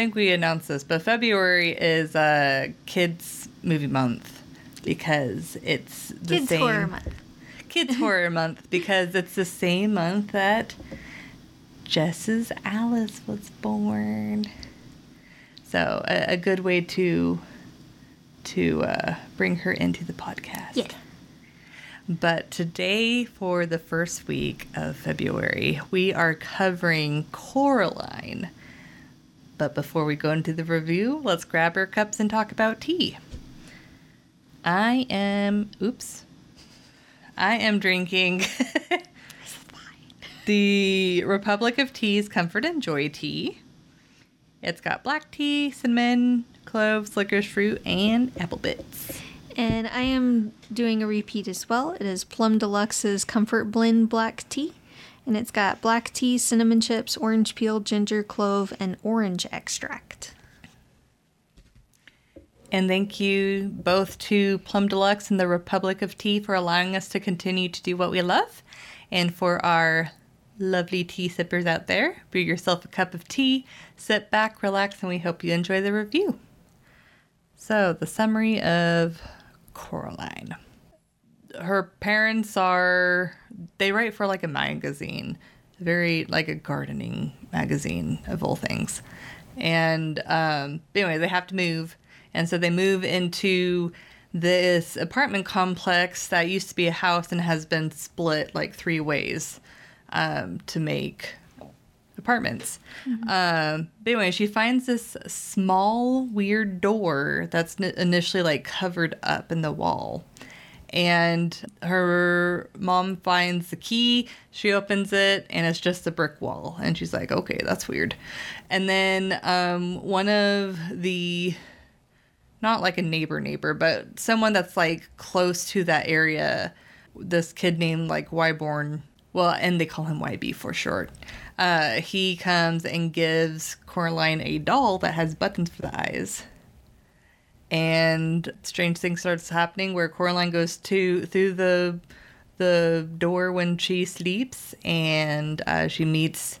think we announced this, but February is a uh, kids movie month because it's the Kids same Horror Month. Kids Horror Month because it's the same month that Jess's Alice was born. So a, a good way to to uh, bring her into the podcast. Yeah. But today, for the first week of February, we are covering Coraline. But before we go into the review, let's grab our cups and talk about tea. I am, oops, I am drinking the Republic of Tea's Comfort and Joy tea. It's got black tea, cinnamon, cloves, licorice fruit, and apple bits. And I am doing a repeat as well. It is Plum Deluxe's Comfort Blend Black Tea. And it's got black tea, cinnamon chips, orange peel, ginger, clove, and orange extract. And thank you both to Plum Deluxe and the Republic of Tea for allowing us to continue to do what we love. And for our lovely tea sippers out there, brew yourself a cup of tea, sit back, relax, and we hope you enjoy the review. So, the summary of Coraline. Her parents are, they write for like a magazine, very like a gardening magazine of all things. And um, anyway, they have to move. And so they move into this apartment complex that used to be a house and has been split like three ways um, to make apartments. Mm-hmm. Um, but anyway, she finds this small, weird door that's n- initially like covered up in the wall. And her mom finds the key. She opens it, and it's just a brick wall. And she's like, "Okay, that's weird." And then um, one of the not like a neighbor neighbor, but someone that's like close to that area. This kid named like Wyborn, well, and they call him Wybie for short. Uh, he comes and gives Coraline a doll that has buttons for the eyes. And strange things starts happening where Coraline goes to through the the door when she sleeps, and uh, she meets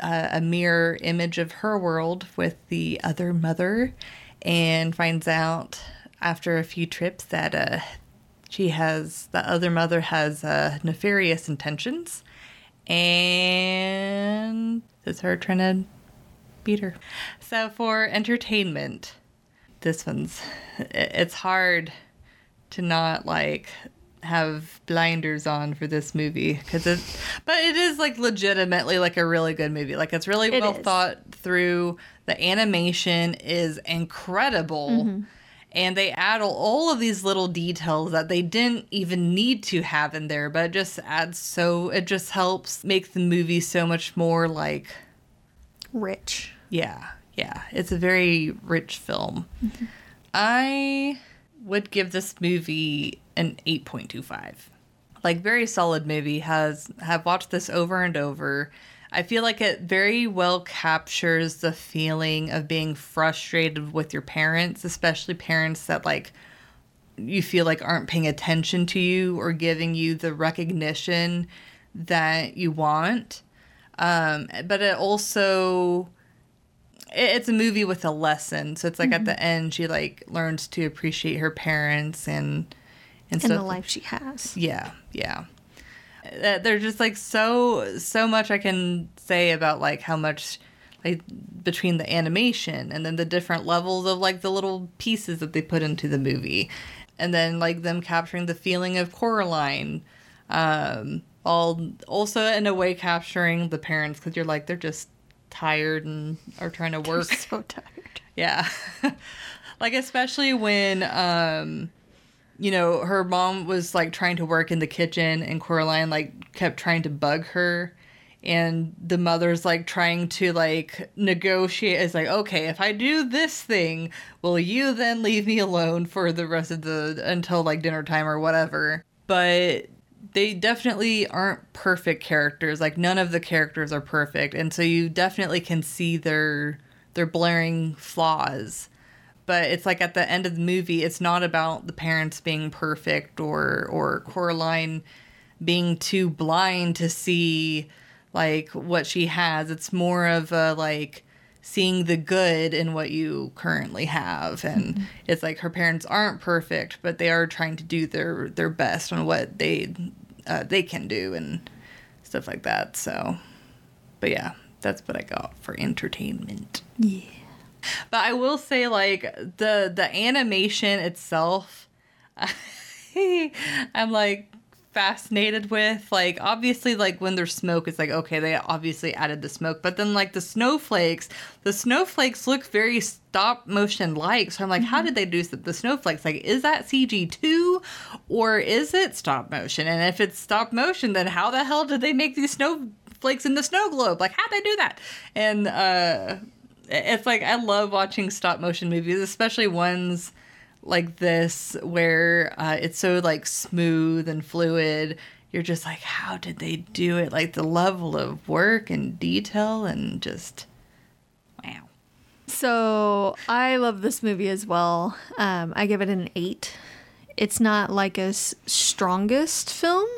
uh, a mirror image of her world with the other mother and finds out after a few trips that uh, she has the other mother has uh, nefarious intentions, and it's her trying to beat her. So for entertainment, this one's it's hard to not like have blinders on for this movie because it but it is like legitimately like a really good movie like it's really It well is. thought through the animation is incredible Mm-hmm. and they add all- all of these little details that they didn't even need to have in there but it just adds so it just helps make the movie so much more like Rich. yeah, yeah. It's a very rich film. I would give this movie an 8.25. Like very solid movie has have watched this over and over. I feel like it very well captures the feeling of being frustrated with your parents, especially parents that like you feel like aren't paying attention to you or giving you the recognition that you want. Um, but it also it's a movie with a lesson. So it's like at the end she like learns to appreciate her parents and and In the life she has. Yeah, yeah. Uh, There's just like so so much I can say about like how much like between the animation and then the different levels of like the little pieces that they put into the movie, and then like them capturing the feeling of Coraline, um, while also in a way capturing the parents because you're like they're just tired and are trying to work. So tired. Yeah. like especially when um you know, her mom was like trying to work in the kitchen and Coraline like kept trying to bug her and the mother's like trying to like negotiate it's like okay if i do this thing will you then leave me alone for the rest of the until like dinner time or whatever but they definitely aren't perfect characters like none of the characters are perfect and so you definitely can see their their blaring flaws but it's like at the end of the movie it's not about the parents being perfect or or coraline being too blind to see like what she has. It's more of a like seeing the good in what you currently have and mm-hmm. it's like her parents aren't perfect but they are trying to do their their best on what they uh, they can do and stuff like that. So but yeah that's what i got for entertainment. Yeah. But i will say like the the animation itself i'm like fascinated with. Like, obviously, like when there's smoke, it's like, okay, they obviously added the smoke. But then, like, the snowflakes, the snowflakes look very stop motion like. So I'm like, mm-hmm. how did they do the snowflakes? Like, is that CG too? Or is it stop motion? And if it's stop motion, then how the hell did they make these snowflakes in the snow globe? Like, how'd they do that? And, uh, it's like I love watching stop motion movies, especially ones like this where uh, it's so like smooth and fluid. You're just like how did they do it? Like the level of work and detail and just wow. So i love this movie as well. Um, i give it an eight. It's not like a strongest film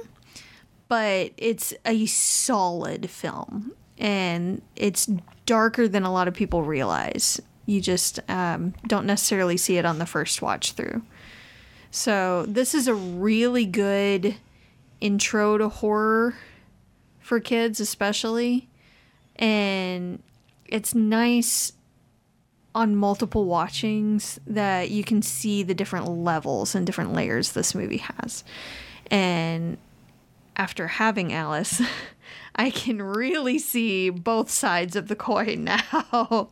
but it's a solid film and it's darker than a lot of people realize you just um, don't necessarily see it on the first watch through. So, this is a really good intro to horror for kids, especially. And it's nice on multiple watchings that you can see the different levels and different layers this movie has. And after having Alice, I can really see both sides of the coin now.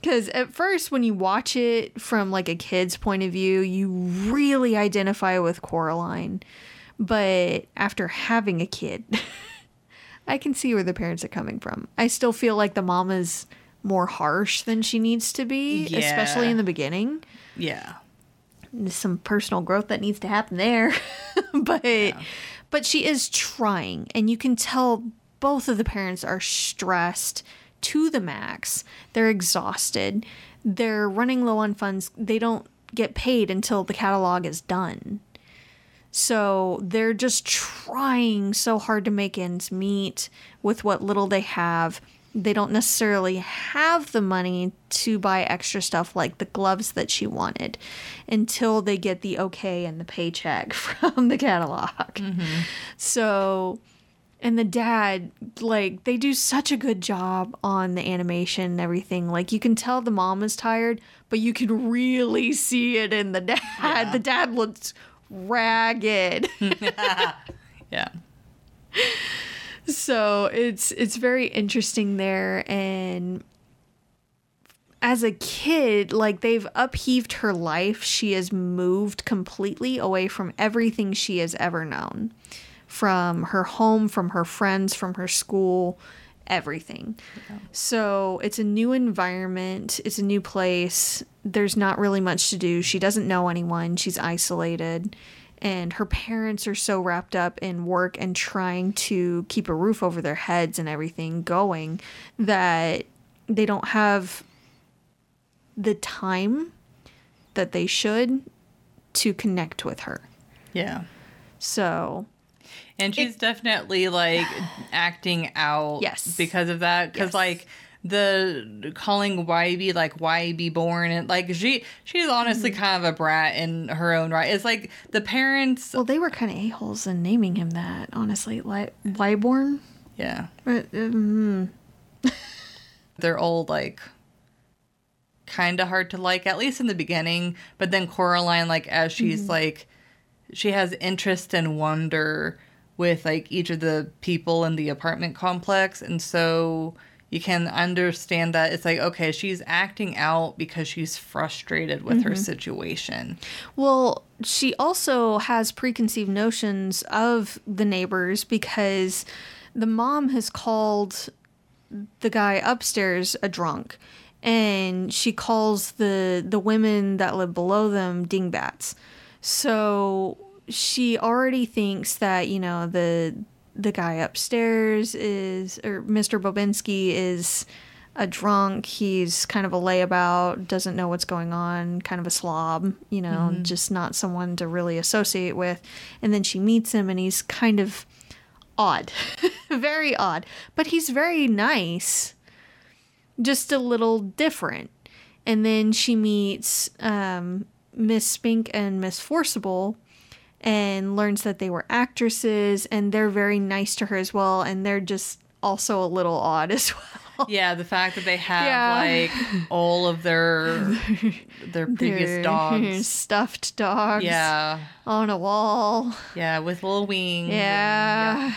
Because at first, when you watch it from like a kid's point of view, you really identify with Coraline. But after having a kid, I can see where the parents are coming from. I still feel like the mom is more harsh than she needs to be, yeah. especially in the beginning. Yeah. There's some personal growth that needs to happen there. but yeah. but she is trying and you can tell both of the parents are stressed to the max. They're exhausted. They're running low on funds. They don't get paid until the catalog is done. So they're just trying so hard to make ends meet with what little they have. They don't necessarily have the money to buy extra stuff like the gloves that she wanted until they get the okay and the paycheck from the catalog. Mm-hmm. So and the dad like they do such a good job on the animation and everything. Like you can tell the mom is tired but you can really see it in the dad. Yeah. the dad looks ragged. Yeah. So it's it's very interesting there. And as a kid, like they've upheaved her life. She has moved completely away from everything she has ever known from her home, from her friends, from her school, everything. Yeah. So it's a new environment, it's a new place. There's not really much to do. She doesn't know anyone, she's isolated. And her parents are so wrapped up in work and trying to keep a roof over their heads and everything going that they don't have the time that they should to connect with her. Yeah. So and she's it, definitely like acting out yes because of that because yes. like the calling Wybie like Wybie born and like she she's honestly mm-hmm. kind of a brat in her own right. It's like the parents. Well, they were kind of a holes in naming him that honestly, like Wyborn. Yeah. mm-hmm. They're all like kind of hard to like at least in the beginning, but then Coraline like as she's mm-hmm. like she has interest and wonder with like each of the people in the apartment complex and so you can understand that it's like okay she's acting out because she's frustrated with mm-hmm. her situation well she also has preconceived notions of the neighbors because the mom has called the guy upstairs a drunk and she calls the the women that live below them dingbats so she already thinks that you know the the guy upstairs is or mr Bobinsky is a drunk. He's kind of a layabout doesn't know what's going on kind of a slob you know just not someone to really associate with. And then she meets him and he's kind of odd very odd. But he's very nice just a little different. And then she meets um, Miss Spink and Miss Forcible and learns that they were actresses and they're very nice to her as well. And they're just also a little odd as well. Yeah, the fact that they have Yeah. like all of their their previous They're dogs. Stuffed dogs. Yeah, On a wall. yeah, with little wings. and- Yeah.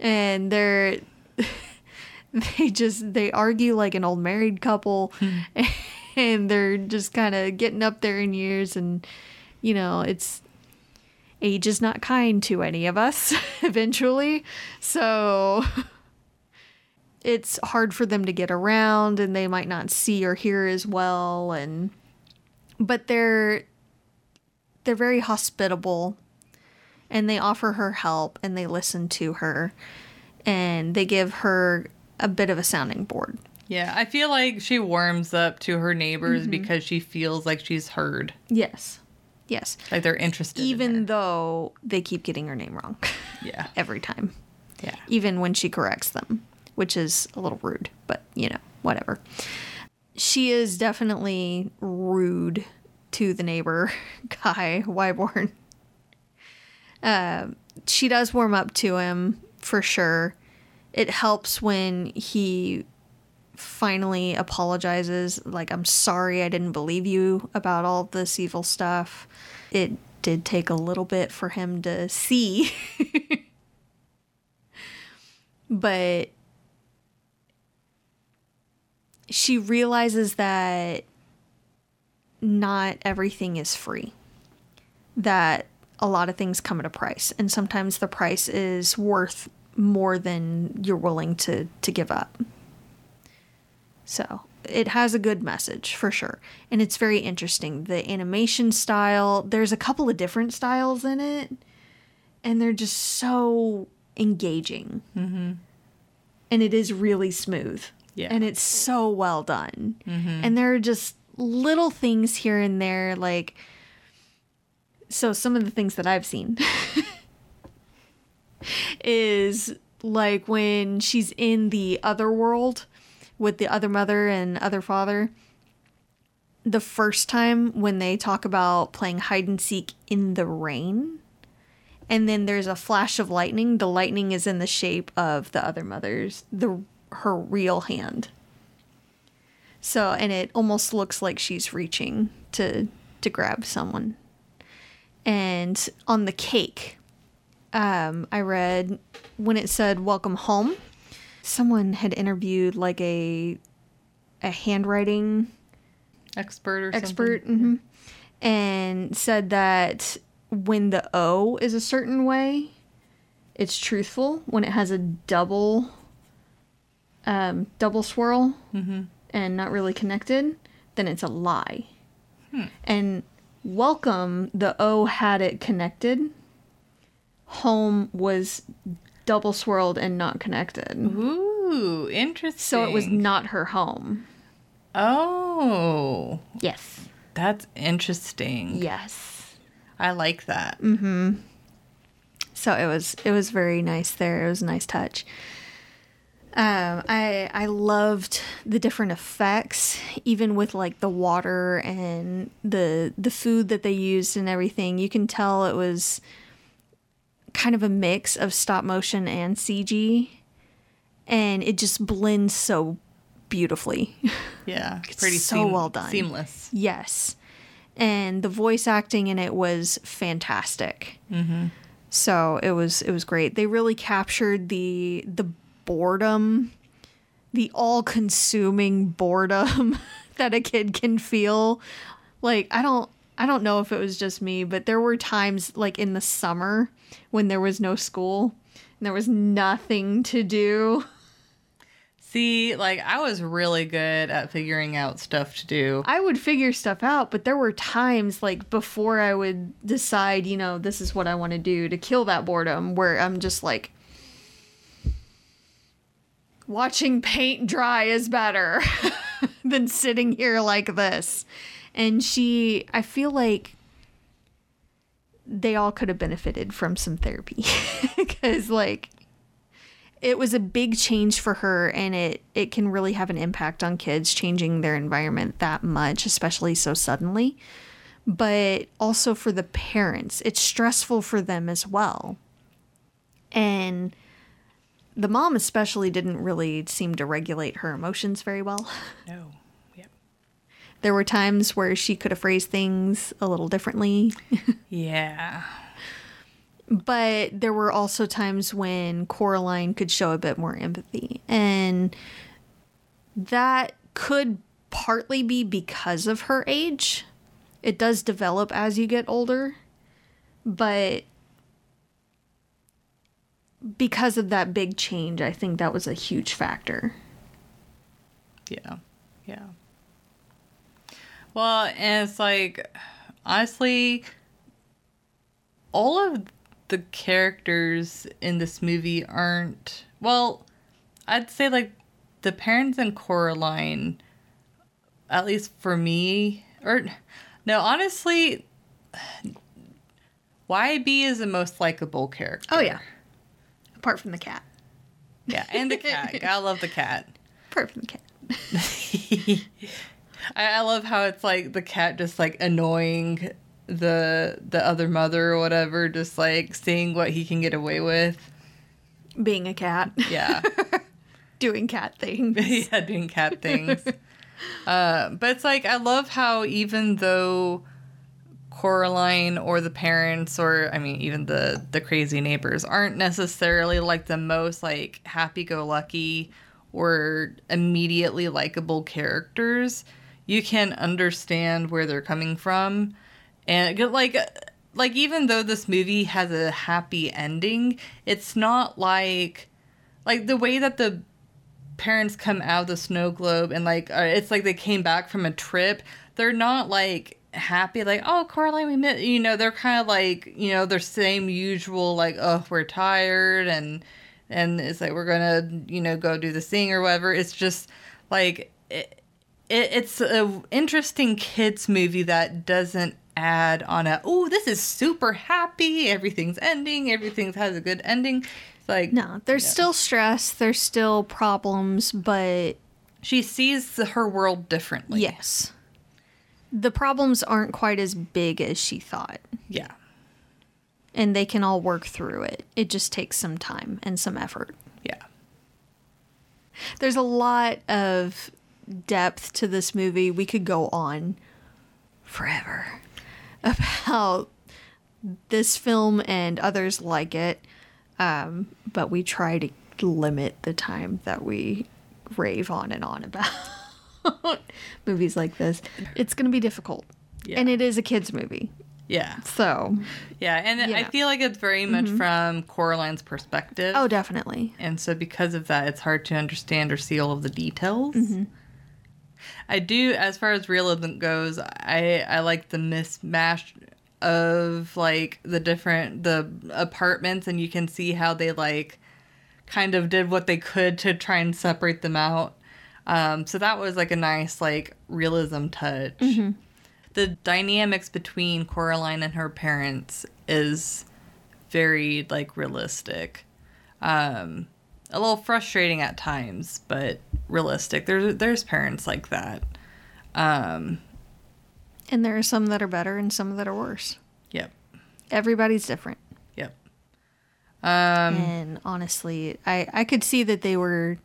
And they're they just they argue like an old married couple and they're just kind of getting up there in years and you know, it's age is not kind to any of us eventually. So it's hard for them to get around and they might not see or hear as well and but they're they're very hospitable and they offer her help and they listen to her and they give her a bit of a sounding board. Yeah, I feel like she warms up to her neighbors Mm-hmm. because she feels like she's heard, Yes. Yes. like they're interested. Even her. though they keep getting her name wrong yeah, every time. yeah, Even when she corrects them, which is a little rude, but you know, whatever. She is definitely rude to the neighbor guy, Wyborn. Uh, she does warm up to him for sure. It helps when he finally apologizes, like, I'm sorry I didn't believe you about all this evil stuff. It did take a little bit for him to see. but she realizes that not everything is free. That a lot of things come at a price, and sometimes the price is worth more than you're willing to to give up. So it has a good message for sure, and it's very interesting. The animation style, there's a couple of different styles in it, and they're just so engaging. Mm-hmm. And it is really smooth. Yeah. And it's so well done. And there are just little things here and there, like, so some of the things that I've seen is like when she's in the other world with the other mother and other father. The first time when they talk about playing hide and seek in the rain, and then there's a flash of lightning. The lightning is in the shape of the other mother's, the her real hand. So, and it almost looks like she's reaching to to grab someone. And on the cake, um, I read when it said "Welcome home." Someone had interviewed like a a handwriting expert or expert something. hmm and said that when the O is a certain way, it's truthful. When it has a double um, double swirl and not really connected, then it's a lie. And welcome, the O had it connected. Home was double swirled and not connected. Ooh, interesting. So it was not her home. Oh, Yes. that's interesting. Yes. I like that. Mm. Hmm. So it was it was very nice there. It was a nice touch. Um, I I loved the different effects, even with like the water and the the food that they used and everything. You can tell it was kind of a mix of stop motion and CG, and it just blends so beautifully. Yeah, pretty so well done. seamless. Yes. And the voice acting in it was fantastic. Mm-hmm. So it was it was great. They really captured the the boredom, the all-consuming boredom that a kid can feel. Like I don't I don't know if it was just me, but there were times like in the summer when there was no school and there was nothing to do. See, like I was really good at figuring out stuff to do. I would figure stuff out, but there were times like before I would decide, you know, this is what I want to do to kill that boredom where I'm just like watching paint dry is better than sitting here like this. And she I feel like they all could have benefited from some therapy. Because like it was a big change for her and it it can really have an impact on kids changing their environment that much especially so suddenly. But also for the parents it's stressful for them as well. And the mom especially didn't really seem to regulate her emotions very well. No. There were times where she could have phrased things a little differently Yeah. but there were also times when Coraline could show a bit more empathy. And that could partly be because of her age. It does develop as you get older, but because of that big change, I think that was a huge factor. Yeah. Yeah. Well, and it's like honestly all of the characters in this movie aren't well, I'd say like the parents and Coraline at least for me or no, honestly Wybie is the most likable character. Oh, yeah. Apart from the cat. Yeah, and the cat. Gotta love the cat. Apart from the cat. I, I love how it's like the cat just like annoying the the other mother or whatever, just like seeing what he can get away with. Being a cat. Yeah, Doing cat things. yeah, doing cat things. uh, but it's like I love how even though Coraline or the parents or I mean even the the crazy neighbors aren't necessarily like the most like happy go lucky or immediately likable characters, you can understand where they're coming from. And like like even though this movie has a happy ending, it's not like like the way that the parents come out of the snow globe and like uh, it's like they came back from a trip they're not like happy like oh coraline we met you know they're kind of like you know their same usual like oh we're tired and and it's like we're gonna you know go do this thing or whatever it's just like it, it, it's an interesting kids movie that doesn't add on a oh this is super happy everything's ending everything has a good ending it's like No, there's still stress, there's still problems, but she sees her world differently yes. The problems aren't quite as big as she thought, yeah and they can all work through it. It just takes some time and some effort. yeah There's a lot of depth to this movie. We could go on forever about this film and others like it, um, but we try to limit the time that we rave on and on about movies like this. It's going to be difficult. Yeah. And it is a kids' movie. yeah So, yeah and i feel like it's very much from coraline's perspective oh, definitely. and so because of that it's hard to understand or see all of the details i do as far as realism goes i i like the mismatch of like the different the apartments and you can see how they like kind of did what they could to try and separate them out. Um so that was like a nice like realism touch. The dynamics between coraline and her parents is very like realistic. Um a little frustrating at times but realistic there's there's parents like that um And there are some that are better and some that are worse. yep Everybody's different. yep um and honestly, I I could see that they were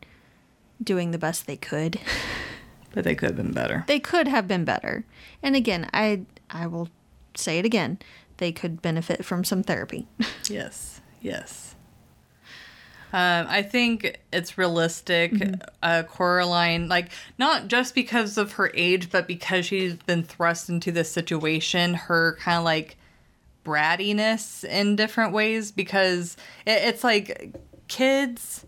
doing the best they could. but they could have been better they could have been better. And again, I I will say it again. They could benefit from some therapy. yes yes um, I think it's realistic. Uh, Coraline, like, not just because of her age, but because she's been thrust into this situation, her kind of like brattiness in different ways because it, it's like kids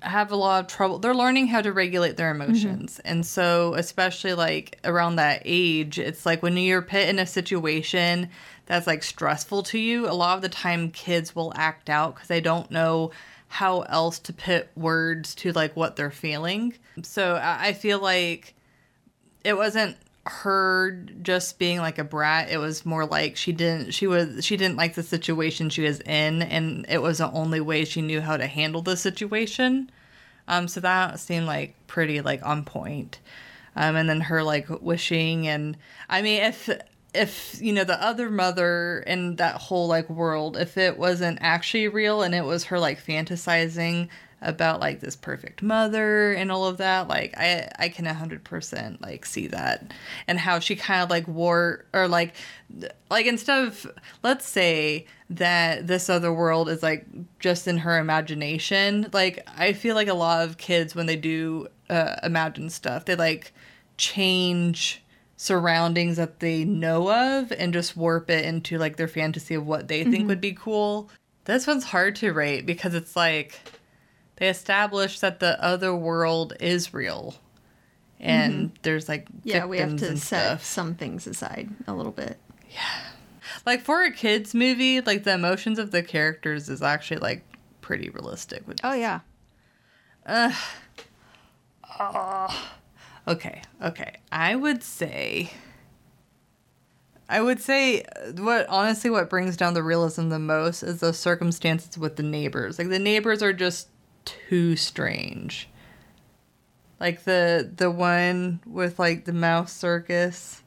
have a lot of trouble. They're learning how to regulate their emotions. Mm-hmm. And so, especially like around that age, it's like when you're put in a situation that's like stressful to you, a lot of the time kids will act out because they don't know how else to put words to like what they're feeling. So, I feel like it wasn't her just being like a brat. It was more like she didn't she was she didn't like the situation she was in and it was the only way she knew how to handle the situation. Um so that seemed like pretty like on point. Um and then her like wishing and i mean if if you know the other mother in that whole like world if it wasn't actually real and it was her like fantasizing about like this perfect mother and all of that like i i can 100% like see that and how she kind of like wore or like like instead of let's say that this other world is like just in her imagination like i feel like a lot of kids when they do uh, imagine stuff they like change surroundings that they know of and just warp it into like their fantasy of what they think mm-hmm. would be cool this one's hard to rate because it's like they establish that the other world is real and mm-hmm. there's like yeah we have to set stuff. some things aside a little bit yeah like for a kids movie like the emotions of the characters is actually like pretty realistic oh yeah uh, oh. Okay okay i would say I would say uh, what honestly what brings down the realism the most is the circumstances with the neighbors. Like the neighbors are just too strange. Like the the one with like the mouse circus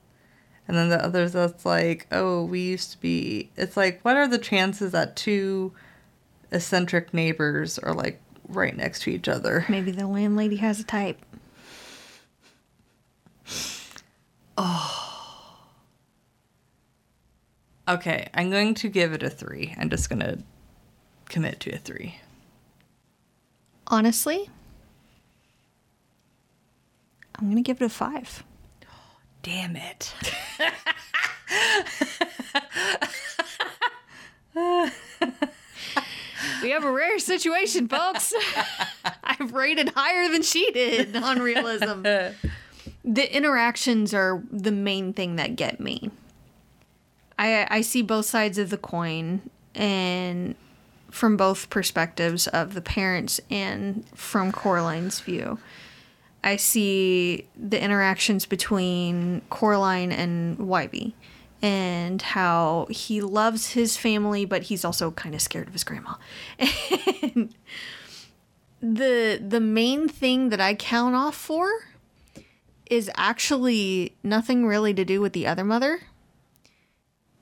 and then the others that's like, oh, we used to be it's like what are the chances that two eccentric neighbors are like right next to each other? Maybe the landlady has a type. Oh. Okay, I'm going to give it a 3. I'm just going to commit to a 3. Honestly, I'm going to give it a five. Damn it. we have a rare situation, folks. I've rated higher than she did on realism. the interactions are the main thing that get me. I I see both sides of the coin and from both perspectives of the parents and from Coraline's view. I see the interactions between Coraline and Wybie and how he loves his family, but he's also kind of scared of his grandma. And the the main thing that I count off for is actually nothing really to do with the other mother.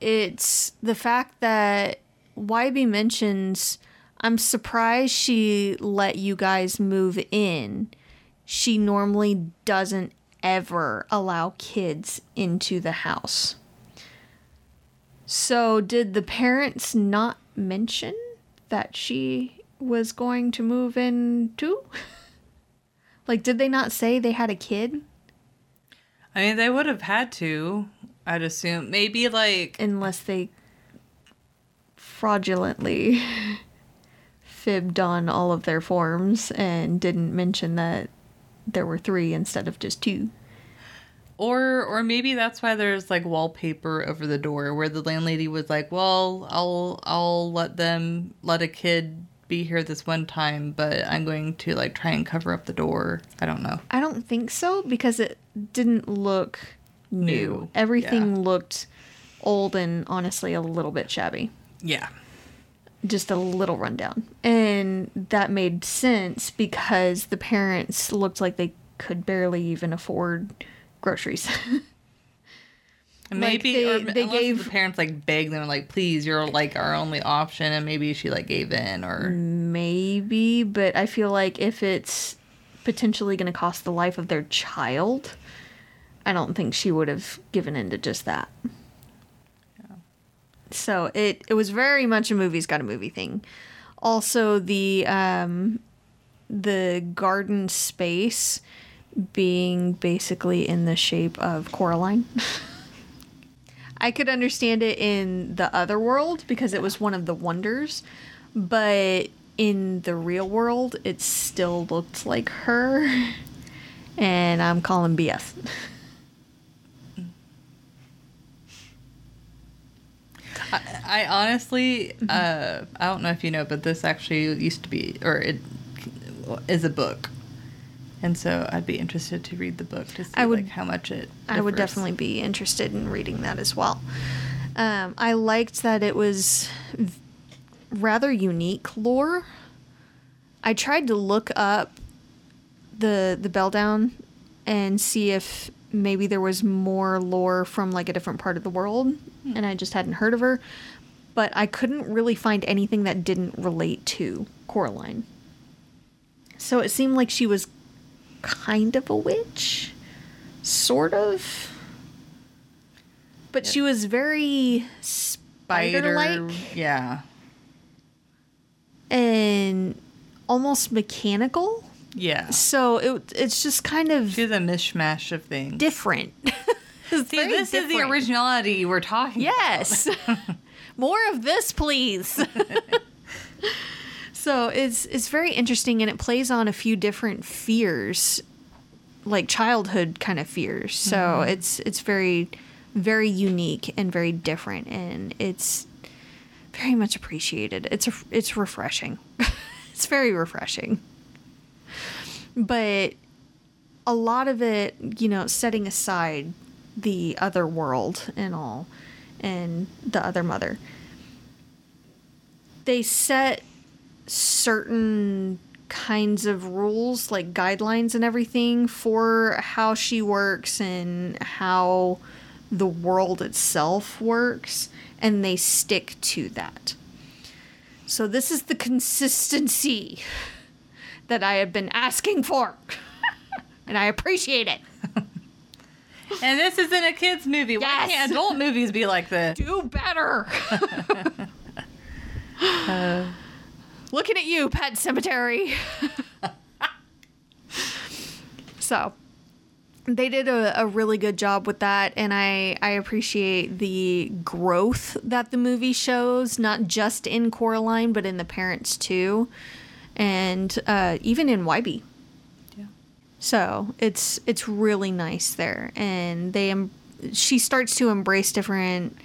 It's the fact that Wybie mentions, I'm surprised she let you guys move in. She normally doesn't ever allow kids into the house. So, did the parents not mention that she was going to move in too? like, did they not say they had a kid? I mean, they would have had to, I'd assume. Maybe, like. Unless they fraudulently fibbed on all of their forms and didn't mention that there were three instead of just two. Or or maybe that's why there's like wallpaper over the door where the landlady was like, "Well, I'll I'll let them let a kid be here this one time, but I'm going to like try and cover up the door." I don't know. I don't think so because it didn't look new. new. Everything yeah. looked old and honestly a little bit shabby. Yeah. Just a little rundown. And that made sense because the parents looked like they could barely even afford groceries. maybe like they, they gave the parents like begged them like please you're like our only option and maybe she like gave in or maybe but i feel like if it's potentially going to cost the life of their child i don't think she would have given in to just that so it it was very much a movie's got a movie thing. Also the um the garden space being basically in the shape of Coraline. I could understand it in the other world because it was one of the wonders, but in the real world, it still looked like her, and I'm calling BS. I, I honestly, uh, I don't know if you know, but this actually used to be, or it is a book, and so I'd be interested to read the book to see I would- like how much it. I would definitely be interested in reading that as well. Um, I liked that it was v- rather unique lore. I tried to look up the the Beldam and see if maybe there was more lore from like a different part of the world, hmm. and I just hadn't heard of her. But I couldn't really find anything that didn't relate to Coraline. So it seemed like she was kind of a witch, sort of. But she was very spider like Yeah. And almost mechanical. Yeah. So it, it's just kind of She's a mishmash of things. different. See, this is the originality we're talking about. Yes. More of this, please. so it's it's very interesting and it plays on a few different fears like childhood kind of fears. So mm-hmm. it's it's very very unique and very different and it's very much appreciated. It's it's refreshing. it's very refreshing. But a lot of it, you know, setting aside the other world and all and the other mother. They set certain kinds of rules, like guidelines and everything, for how she works and how the world itself works, and they stick to that. So, this is the consistency that I have been asking for, and I appreciate it. And this isn't a kids movie. Why can't adult movies be like this? Do better. Looking at you, Pet Sematary. so, they did a, a really good job with that, and I, I appreciate the growth that the movie shows, not just in Coraline, but in the parents too, and uh, even in Wybie. Yeah. So it's it's really nice there, and they she starts to embrace different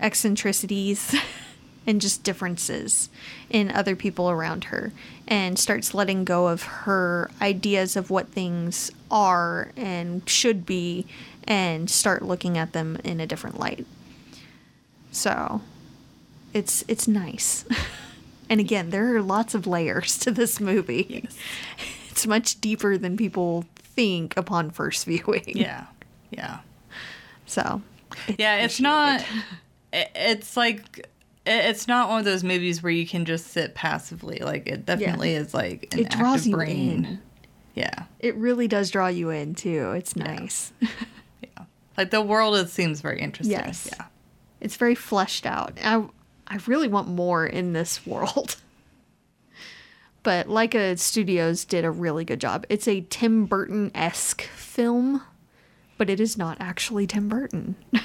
eccentricities and just differences in other people around her, and starts letting go of her ideas of what things are and should be, and start looking at them in a different light. So it's it's nice. and again, there are lots of layers to this movie. Yes. It's much deeper than people think upon first viewing. Yeah. Yeah. So, Yeah, it's not. It's like it's not one of those movies where you can just sit passively. Like it definitely is like an It draws active you brain. in. Yeah, It really does draw you in too. It's nice. yeah. Like the world, it seems very interesting. Yes. Yeah. It's very fleshed out. I I really want more in this world. But Laika Studios did a really good job. It's a Tim Burton esque film, but it is not actually Tim Burton.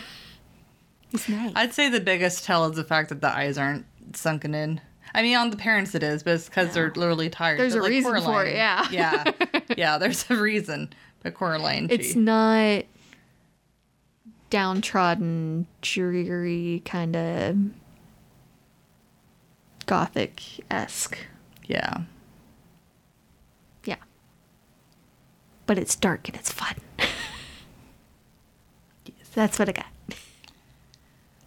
it's nice. I'd say the biggest tell is the fact that the eyes aren't sunken in. I mean, on the parents it is, but it's because they're literally tired. There's But, a like, reason for it, yeah. yeah, yeah. There's a reason. But Coraline, it's she, not downtrodden, dreary kind of gothic esque. yeah, Yeah. But it's dark and it's fun. That's what I got.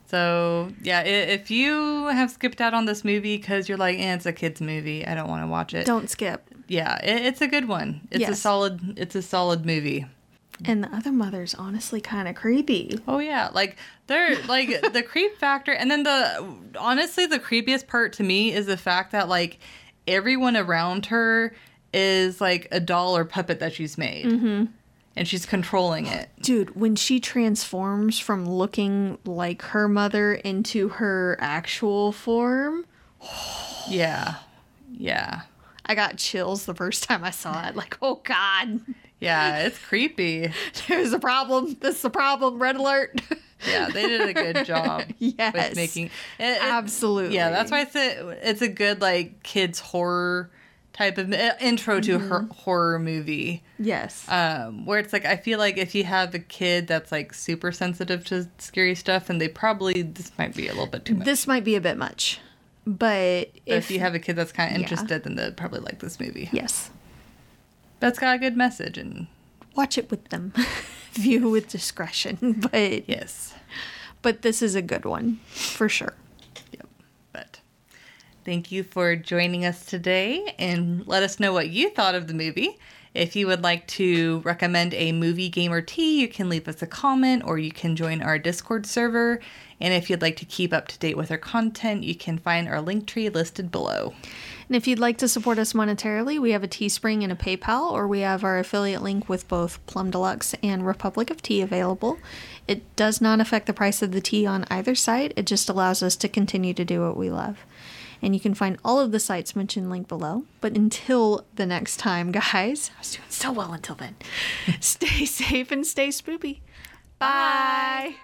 So yeah, if you have skipped out on this movie because you're like, eh, it's a kids movie, I don't want to watch it. Don't skip. Yeah, it, it's a good one. It's a solid. It's a solid movie. And the other mother's honestly kind of creepy. Oh yeah, like they're like the creep factor, and then the honestly the creepiest part to me is the fact that like everyone around her is like a doll or puppet that she's made, mm-hmm. And she's controlling it. Dude, when she transforms from looking like her mother into her actual form, Yeah, yeah, I got chills the first time I saw it. Like, oh God, yeah. It's creepy. there's a problem. This is a problem. Red alert. Yeah, they did a good job Yes. with making it, it- Absolutely. Yeah, that's why it's a it's a good like kids horror type of uh, intro to Mm-hmm. her horror movie. Yes. Um, where it's like I feel like if you have a kid that's like super sensitive to scary stuff, and they probably this might be a little bit too much. this might be a bit much. But But if, you have a kid that's kind of yeah. interested, then they'd probably like this movie. Yes. It's got a good message, and Watch it with them. View with discretion. But yes, but this is a good one for sure. Thank you for joining us today and let us know what you thought of the movie. If you would like to recommend a movie, game, or tea, you can leave us a comment or you can join our Discord server. And if you'd like to keep up to date with our content, you can find our link tree listed below. And if you'd like to support us monetarily, we have a Teespring and a PayPal, or we have our affiliate link with both Plum Deluxe and Republic of Tea available. It does not affect the price of the tea on either site, it just allows us to continue to do what we love. And you can find all of the sites mentioned linked below. But until the next time, guys, I was doing so well until then. stay safe and stay spoopy. Bye.